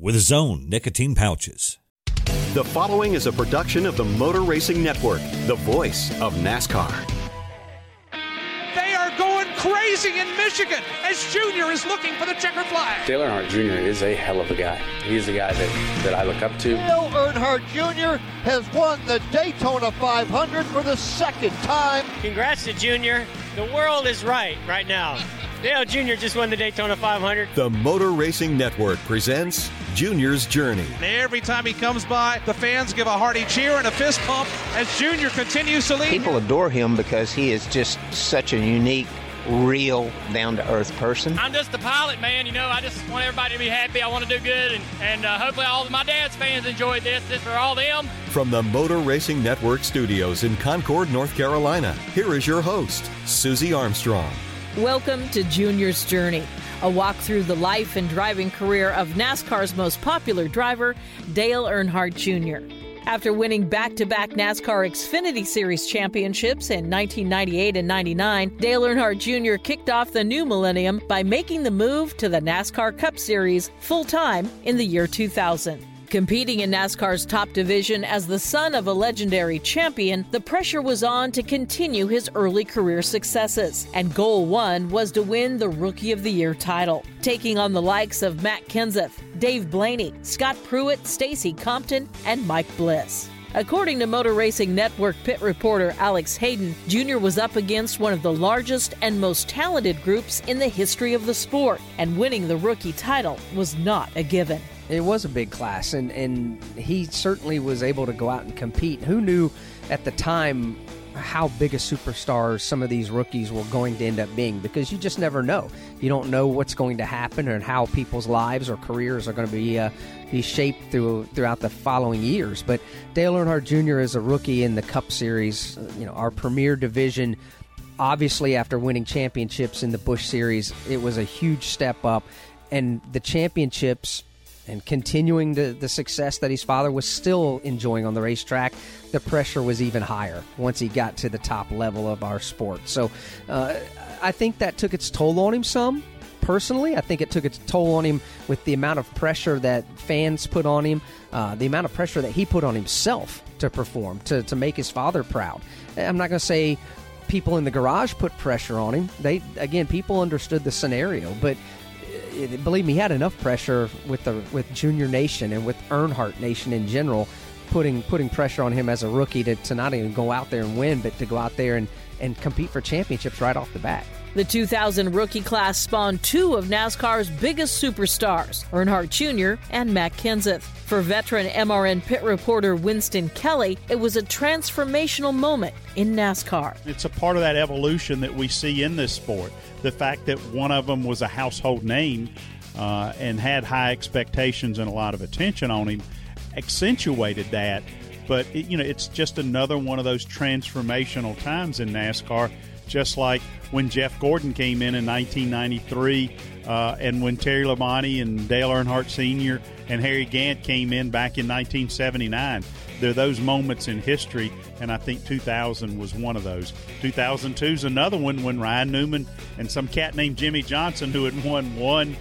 with Zone nicotine pouches. The following is a production of the Motor Racing Network, the voice of NASCAR. They are going crazy in Michigan as Junior is looking for the checker flag. Dale Earnhardt Jr. is a hell of a guy. He's the guy that, that I look up to. Dale Earnhardt Jr. has won the Daytona 500 for the second time. Congrats to Junior. The world is right right now. Dale Jr. just won the Daytona 500. The Motor Racing Network presents Junior's Journey. Every time he comes by, the fans give a hearty cheer and a fist pump as Junior continues to lead. People adore him because he is just such a unique, real, down to earth person. I'm just the pilot, man. You know, I just want everybody to be happy. I want to do good, and, and uh, hopefully all of my dad's fans enjoyed this. This for all them. From the Motor Racing Network studios in Concord, North Carolina, here is your host, Susie Armstrong. Welcome to Junior's Journey, a walk through the life and driving career of NASCAR's most popular driver, Dale Earnhardt Jr. After winning back to back NASCAR Xfinity Series championships in 1998 and 99, Dale Earnhardt Jr. kicked off the new millennium by making the move to the NASCAR Cup Series full time in the year 2000. Competing in NASCAR's top division as the son of a legendary champion, the pressure was on to continue his early career successes, and goal one was to win the Rookie of the Year title. Taking on the likes of Matt Kenseth, Dave Blaney, Scott Pruett, Stacy Compton, and Mike Bliss. According to Motor Racing Network pit reporter Alex Hayden, Jr. was up against one of the largest and most talented groups in the history of the sport, and winning the rookie title was not a given. It was a big class, and, and he certainly was able to go out and compete. Who knew at the time how big a superstar some of these rookies were going to end up being? Because you just never know. You don't know what's going to happen and how people's lives or careers are going to be uh, be shaped through throughout the following years. But Dale Earnhardt Jr. is a rookie in the Cup Series, you know, our premier division. Obviously, after winning championships in the Busch Series, it was a huge step up, and the championships and continuing the, the success that his father was still enjoying on the racetrack, the pressure was even higher once he got to the top level of our sport. So uh, I think that took its toll on him some. Personally, I think it took its toll on him with the amount of pressure that fans put on him, uh, the amount of pressure that he put on himself to perform, to, to make his father proud. I'm not going to say people in the garage put pressure on him. They again, people understood the scenario, but believe me, he had enough pressure with the with Junior Nation and with Earnhardt Nation in general, putting putting pressure on him as a rookie to, to not even go out there and win, but to go out there and, and compete for championships right off the bat. The 2000 rookie class spawned two of NASCAR's biggest superstars, Earnhardt Jr. and Matt Kenseth. For veteran MRN pit reporter Winston Kelley, it was a transformational moment in NASCAR. It's a part of that evolution that we see in this sport. The fact that one of them was a household name uh, and had high expectations and a lot of attention on him accentuated that. But it, you know, it's just another one of those transformational times in NASCAR. Just like when Jeff Gordon came in in 1993, uh, and when Terry Labonte and Dale Earnhardt Sr. and Harry Gant came in back in 1979. There are those moments in history, and I think 2000 was one of those. 2002 is another one when Ryan Newman and some cat named Jimmie Johnson, who had won one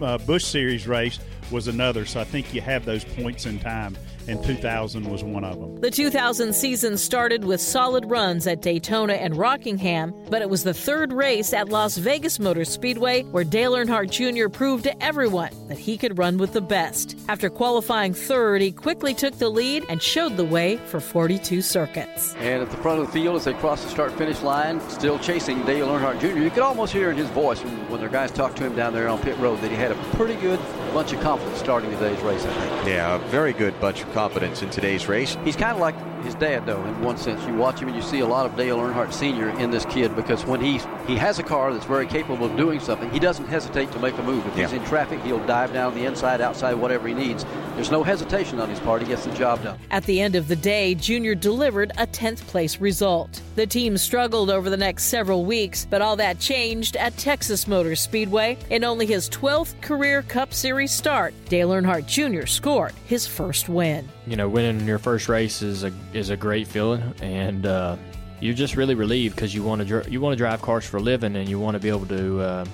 uh, Busch Series race, was another. So I think you have those points in time and 2000 was one of them. The 2000 season started with solid runs at Daytona and Rockingham, but it was the third race at Las Vegas Motor Speedway where Dale Earnhardt Jr. proved to everyone that he could run with the best. After qualifying third, he quickly took the lead and showed the way for 42 circuits. And at the front of the field as they cross the start finish line, still chasing Dale Earnhardt Jr., you could almost hear in his voice when their guys talked to him down there on pit road that he had a pretty good bunch of confidence starting today's race, I think. Yeah, a very good bunch of confidence in today's race. He's kind of like his dad, though, in one sense. You watch him and you see a lot of Dale Earnhardt Sr. in this kid because when he he has a car that's very capable of doing something, he doesn't hesitate to make a move. If yeah. he's in traffic, he'll dive down the inside, outside, whatever he needs. There's no hesitation on his part. He gets the job done. At the end of the day, Junior delivered a 10th place result. The team struggled over the next several weeks, but all that changed at Texas Motor Speedway. In only his 12th career Cup Series start, Dale Earnhardt Jr. scored his first win. You know, winning your first race is a is a great feeling, and uh, you're just really relieved because you want to dr- you want to drive cars for a living, and you want to be able to uh,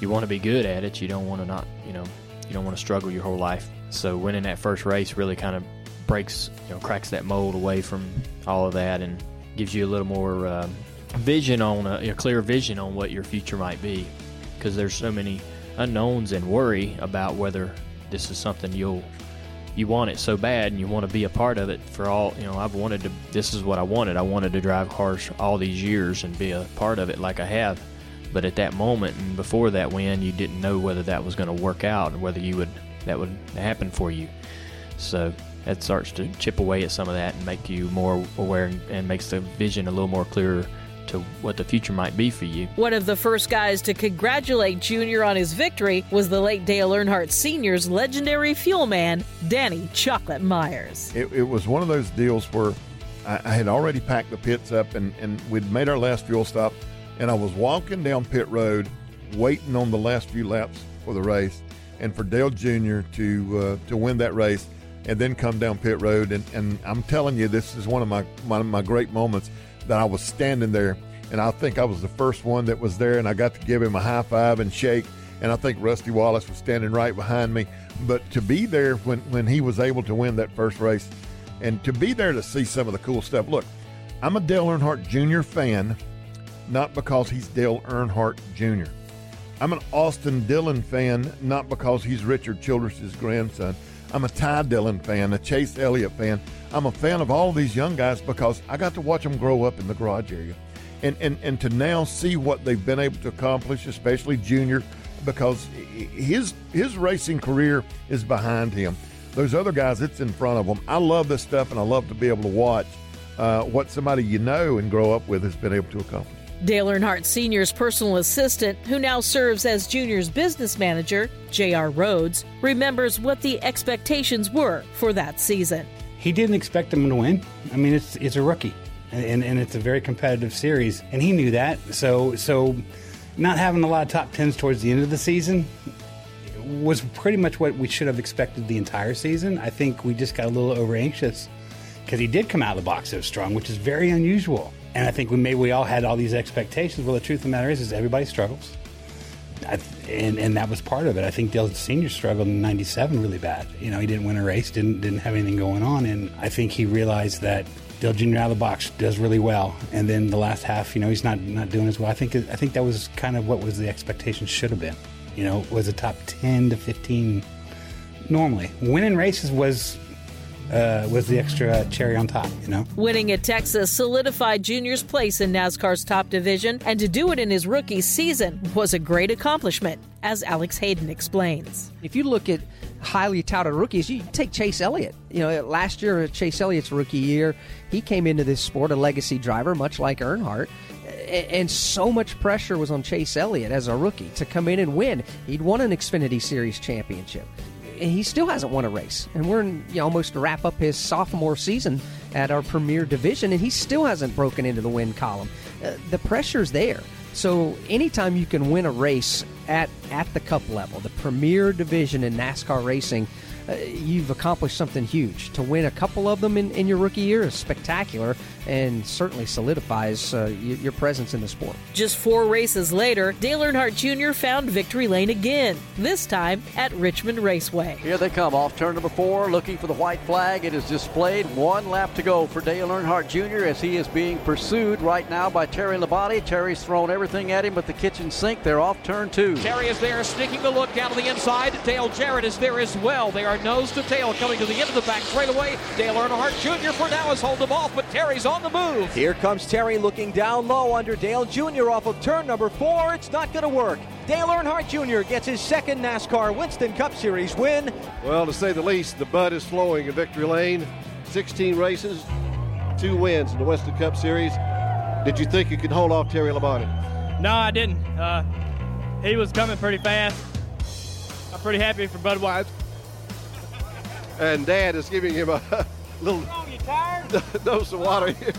you want to be good at it. You don't want to not you know you don't want to struggle your whole life. So winning that first race really kind of breaks you know cracks that mold away from all of that and gives you a little more uh, vision on a, a clear vision on what your future might be. Because there's so many unknowns and worry about whether this is something you'll you want it so bad and you want to be a part of it for all you know i've wanted to this is what i wanted. I wanted to drive cars all these years and be a part of it like i have but at that moment and before that win you didn't know whether that was going to work out and whether you would that would happen for you so that starts to chip away at some of that and make you more aware and, and makes the vision a little more clearer to what the future might be for you. One of the first guys to congratulate Junior on his victory was the late Dale Earnhardt Sr.'s legendary fuel man, Danny Chocolate Myers. It, it was one of those deals where I, I, had already packed the pits up and, and we'd made our last fuel stop, and I was walking down pit road waiting on the last few laps for the race and for Dale Jr. to uh, to win that race and then come down pit road and, and I'm telling you this is one of my one of my great moments that I was standing there, and I think I was the first one that was there, and I got to give him a high five and shake. And I think Rusty Wallace was standing right behind me. But to be there when, when he was able to win that first race, and to be there to see some of the cool stuff. Look, I'm a Dale Earnhardt Jr. fan, not because he's Dale Earnhardt Jr. I'm an Austin Dillon fan, not because he's Richard Childress's grandson. I'm a Ty Dillon fan, a Chase Elliott fan. I'm a fan of all these young guys because I got to watch them grow up in the garage area. And, and, and to now see what they've been able to accomplish, especially Junior, because his his racing career is behind him. Those other guys, it's in front of them. I love this stuff, and I love to be able to watch uh, what somebody you know and grow up with has been able to accomplish. Dale Earnhardt Sr.'s personal assistant, who now serves as Junior's business manager, J.R. Rhodes, remembers what the expectations were for that season. He didn't expect him to win. I mean, it's it's a rookie, and, and it's a very competitive series, and he knew that. So so, not having a lot of top tens towards the end of the season was pretty much what we should have expected the entire season. I think we just got a little over anxious because he did come out of the box so strong, which is very unusual. And I think we maybe we all had all these expectations. Well, the truth of the matter is, is everybody struggles. I, and and that was part of it. I think Dale Senior struggled in '97 really bad. You know, he didn't win a race, didn't didn't have anything going on, and I think he realized that Dale Jr. out of the box does really well, and then the last half, you know, he's not not doing as well. I think I think that was kind of what was the expectation should have been. You know, was a top 10 to 15 normally. Winning races was uh, was the extra cherry on top, you know? Winning at Texas solidified Junior's place in NASCAR's top division, and to do it in his rookie season was a great accomplishment, as Alex Hayden explains. If you look at highly touted rookies, you take Chase Elliott. You know, last year, Chase Elliott's rookie year, he came into this sport a legacy driver, much like Earnhardt and so much pressure was on Chase Elliott as a rookie to come in and win. He'd won an Xfinity Series championship and he still hasn't won a race. And we're in, you know, almost to wrap up his sophomore season at our premier division, and he still hasn't broken into the win column. Uh, the pressure's there. So anytime you can win a race at at the Cup level, the premier division in NASCAR racing uh, you've accomplished something huge. To win a couple of them in, in your rookie year is spectacular and certainly solidifies uh, your presence in the sport. Just four races later, Dale Earnhardt Jr. found victory lane again, this time at Richmond Raceway. Here they come off turn number four, looking for the white flag. It is displayed. One lap to go for Dale Earnhardt Jr. as he is being pursued right now by Terry Labonte. Terry's thrown everything at him but the kitchen sink. They're off turn two. Terry is there, sneaking the look down to the inside. Dale Jarrett is there as well. They are nose to tail coming to the end of the back straightaway. Dale Earnhardt Jr. for now has holding them off, but Terry's on the move. Here comes Terry looking down low under Dale Jr. off of turn number four. It's not going to work. Dale Earnhardt Jr. gets his second NASCAR Winston Cup Series win. Well, to say the least, the bud is flowing in victory lane. 16 races, two wins in the Winston Cup Series. Did you think you could hold off Terry Labonte? No, I didn't. Uh, he was coming pretty fast. I'm pretty happy for Budweiser. And Dad is giving him a little dose of water here.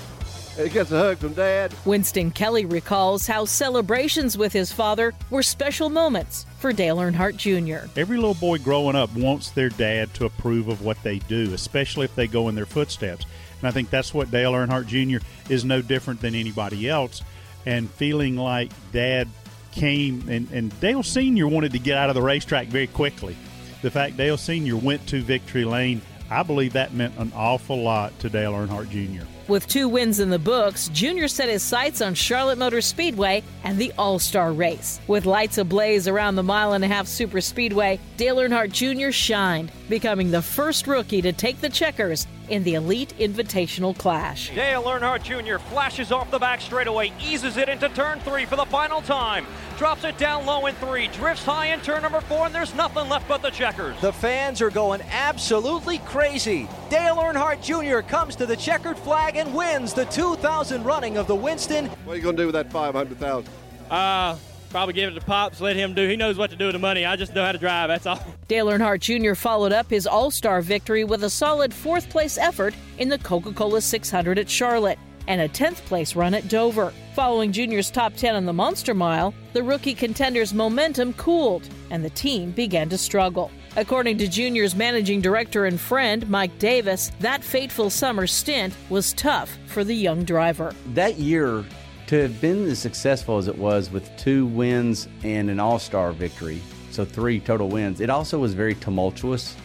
He gets a hug from Dad. Winston Kelley recalls how celebrations with his father were special moments for Dale Earnhardt Jr. Every little boy growing up wants their dad to approve of what they do, especially if they go in their footsteps. And I think that's what Dale Earnhardt Jr. is no different than anybody else. And feeling like dad came, and, and Dale Sr. wanted to get out of the racetrack very quickly. The fact Dale Sr. went to victory lane, I believe that meant an awful lot to Dale Earnhardt Jr. With two wins in the books, Junior set his sights on Charlotte Motor Speedway and the All Star race. With lights ablaze around the mile and a half super speedway, Dale Earnhardt Jr. shined, becoming the first rookie to take the checkers in the Elite Invitational Clash. Dale Earnhardt Jr. flashes off the back straightaway, eases it into turn three for the final time, drops it down low in three, drifts high in turn number four, and there's nothing left but the checkers. The fans are going absolutely crazy. Dale Earnhardt Jr. comes to the checkered flag and wins the 2000 running of the Winston. What are you going to do with that 500000 Uh, probably give it to Pops, let him do. He knows what to do with the money. I just know how to drive, that's all. Dale Earnhardt Jr. followed up his All Star victory with a solid fourth place effort in the Coca Cola 600 at Charlotte and a 10th place run at Dover. Following Junior's top 10 on the Monster Mile, the rookie contender's momentum cooled and the team began to struggle. According to Junior's managing director and friend, Mike Davis, that fateful summer stint was tough for the young driver. That year, to have been as successful as it was with two wins and an all star victory, so three total wins, it also was very tumultuous.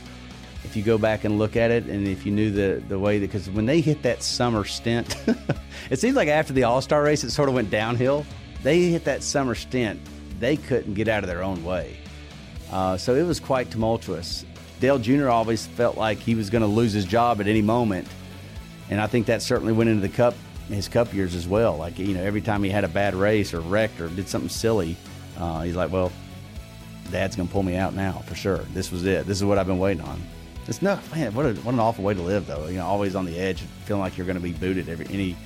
If you go back and look at it, and if you knew the, the way that, because when they hit that summer stint, it seems like after the all star race, it sort of went downhill. They hit that summer stint, they couldn't get out of their own way. Uh, so it was quite tumultuous. Dale Jr. always felt like he was going to lose his job at any moment, and I think that certainly went into the cup his cup years as well. Like you know, every time he had a bad race or wrecked or did something silly, uh, he's like, "Well, Dad's going to pull me out now for sure. This was it. This is what I've been waiting on." It's no man. What a, what an awful way to live though. You know, always on the edge, feeling like you're going to be booted every any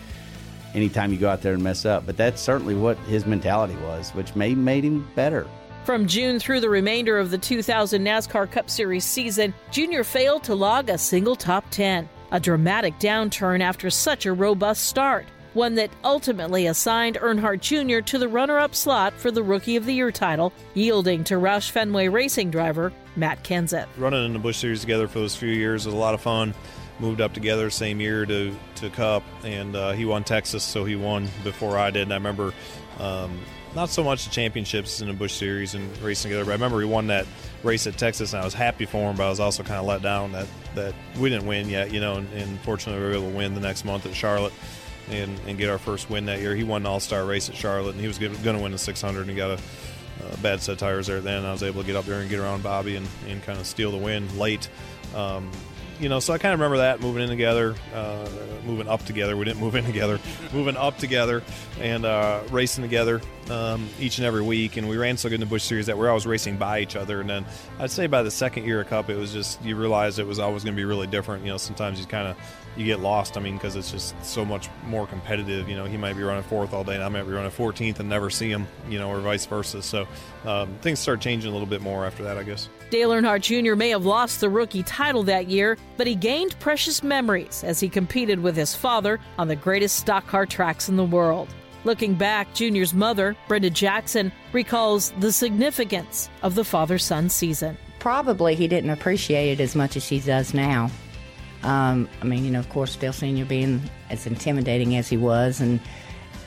anytime you go out there and mess up. But that's certainly what his mentality was, which may made him better. From June through the remainder of the 2000 NASCAR Cup Series season, Junior failed to log a single top 10, a dramatic downturn after such a robust start, one that ultimately assigned Earnhardt Jr. to the runner up slot for the Rookie of the Year title, yielding to Roush Fenway racing driver Matt Kenseth. Running in the Busch Series together for those few years was a lot of fun. Moved up together same year to, to Cup, and uh, he won Texas, so he won before I did. And I remember um, not so much the championships in the Busch Series and racing together, but I remember he won that race at Texas, and I was happy for him, but I was also kind of let down that, that we didn't win yet, you know, and, and fortunately we were able to win the next month at Charlotte and, and get our first win that year. He won an All Star race at Charlotte, and he was going to win the 600, and he got a, a bad set of tires there. Then I was able to get up there and get around Bobby and, and kind of steal the win late. Um, you know, so I kind of remember that moving in together, uh, moving up together. We didn't move in together, moving up together, and uh, racing together um, each and every week. And we ran so good in the Busch Series that we're always racing by each other. And then I'd say by the second year of Cup, it was just you realized it was always going to be really different. You know, sometimes you kind of you get lost. I mean, because it's just so much more competitive. You know, he might be running fourth all day, and I might be running 14th and never see him. You know, or vice versa. So um, things start changing a little bit more after that, I guess. Dale Earnhardt Jr. may have lost the rookie title that year, but he gained precious memories as he competed with his father on the greatest stock car tracks in the world. Looking back, Junior's mother, Brenda Jackson, recalls the significance of the father son season. Probably he didn't appreciate it as much as he does now. Um, I mean, you know, of course, Dale Sr. being as intimidating as he was and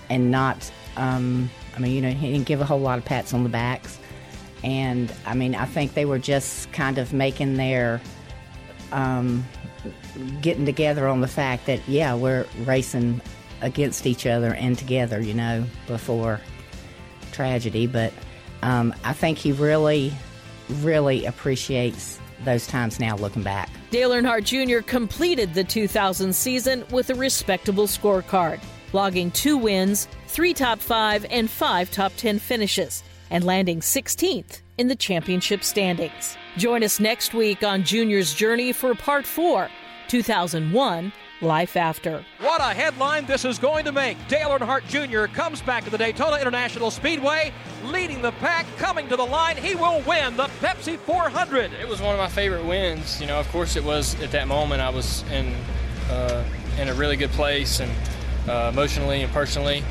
and not, um, I mean, you know, he didn't give a whole lot of pats on the backs. And I mean, I think they were just kind of making their, um, getting together on the fact that, yeah, we're racing against each other and together, you know, before tragedy. But um, I think he really, really appreciates those times now looking back. Dale Earnhardt Jr. completed the 2000 season with a respectable scorecard, logging two wins, three top five, and five top 10 finishes, and landing 16th in the championship standings. Join us next week on Junior's Journey for part four 2001 Life After. What a headline this is going to make. Dale Earnhardt Jr. comes back to the Daytona International Speedway, leading the pack, coming to the line. He will win the Pepsi 400. It was one of my favorite wins. You know, of course, it was at that moment. I was in uh, in a really good place and uh, emotionally and personally.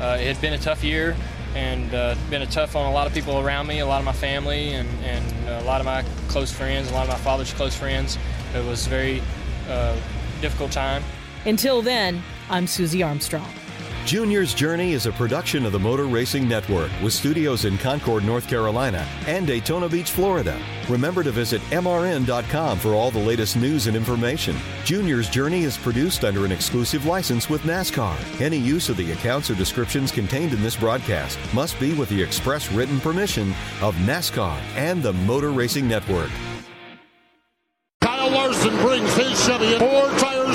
Uh, it had been a tough year and uh, been a tough on a lot of people around me, a lot of my family, and, and a lot of my close friends, a lot of my father's close friends. It was very uh, difficult time. Until then, I'm Susie Armstrong. Junior's Journey is a production of the Motor Racing Network with studios in Concord, North Carolina and Daytona Beach, Florida. Remember to visit MRN.com for all the latest news and information. Junior's Journey is produced under an exclusive license with NASCAR. Any use of the accounts or descriptions contained in this broadcast must be with the express written permission of NASCAR and the Motor Racing Network. Kyle Larson brings his Chevy in four tires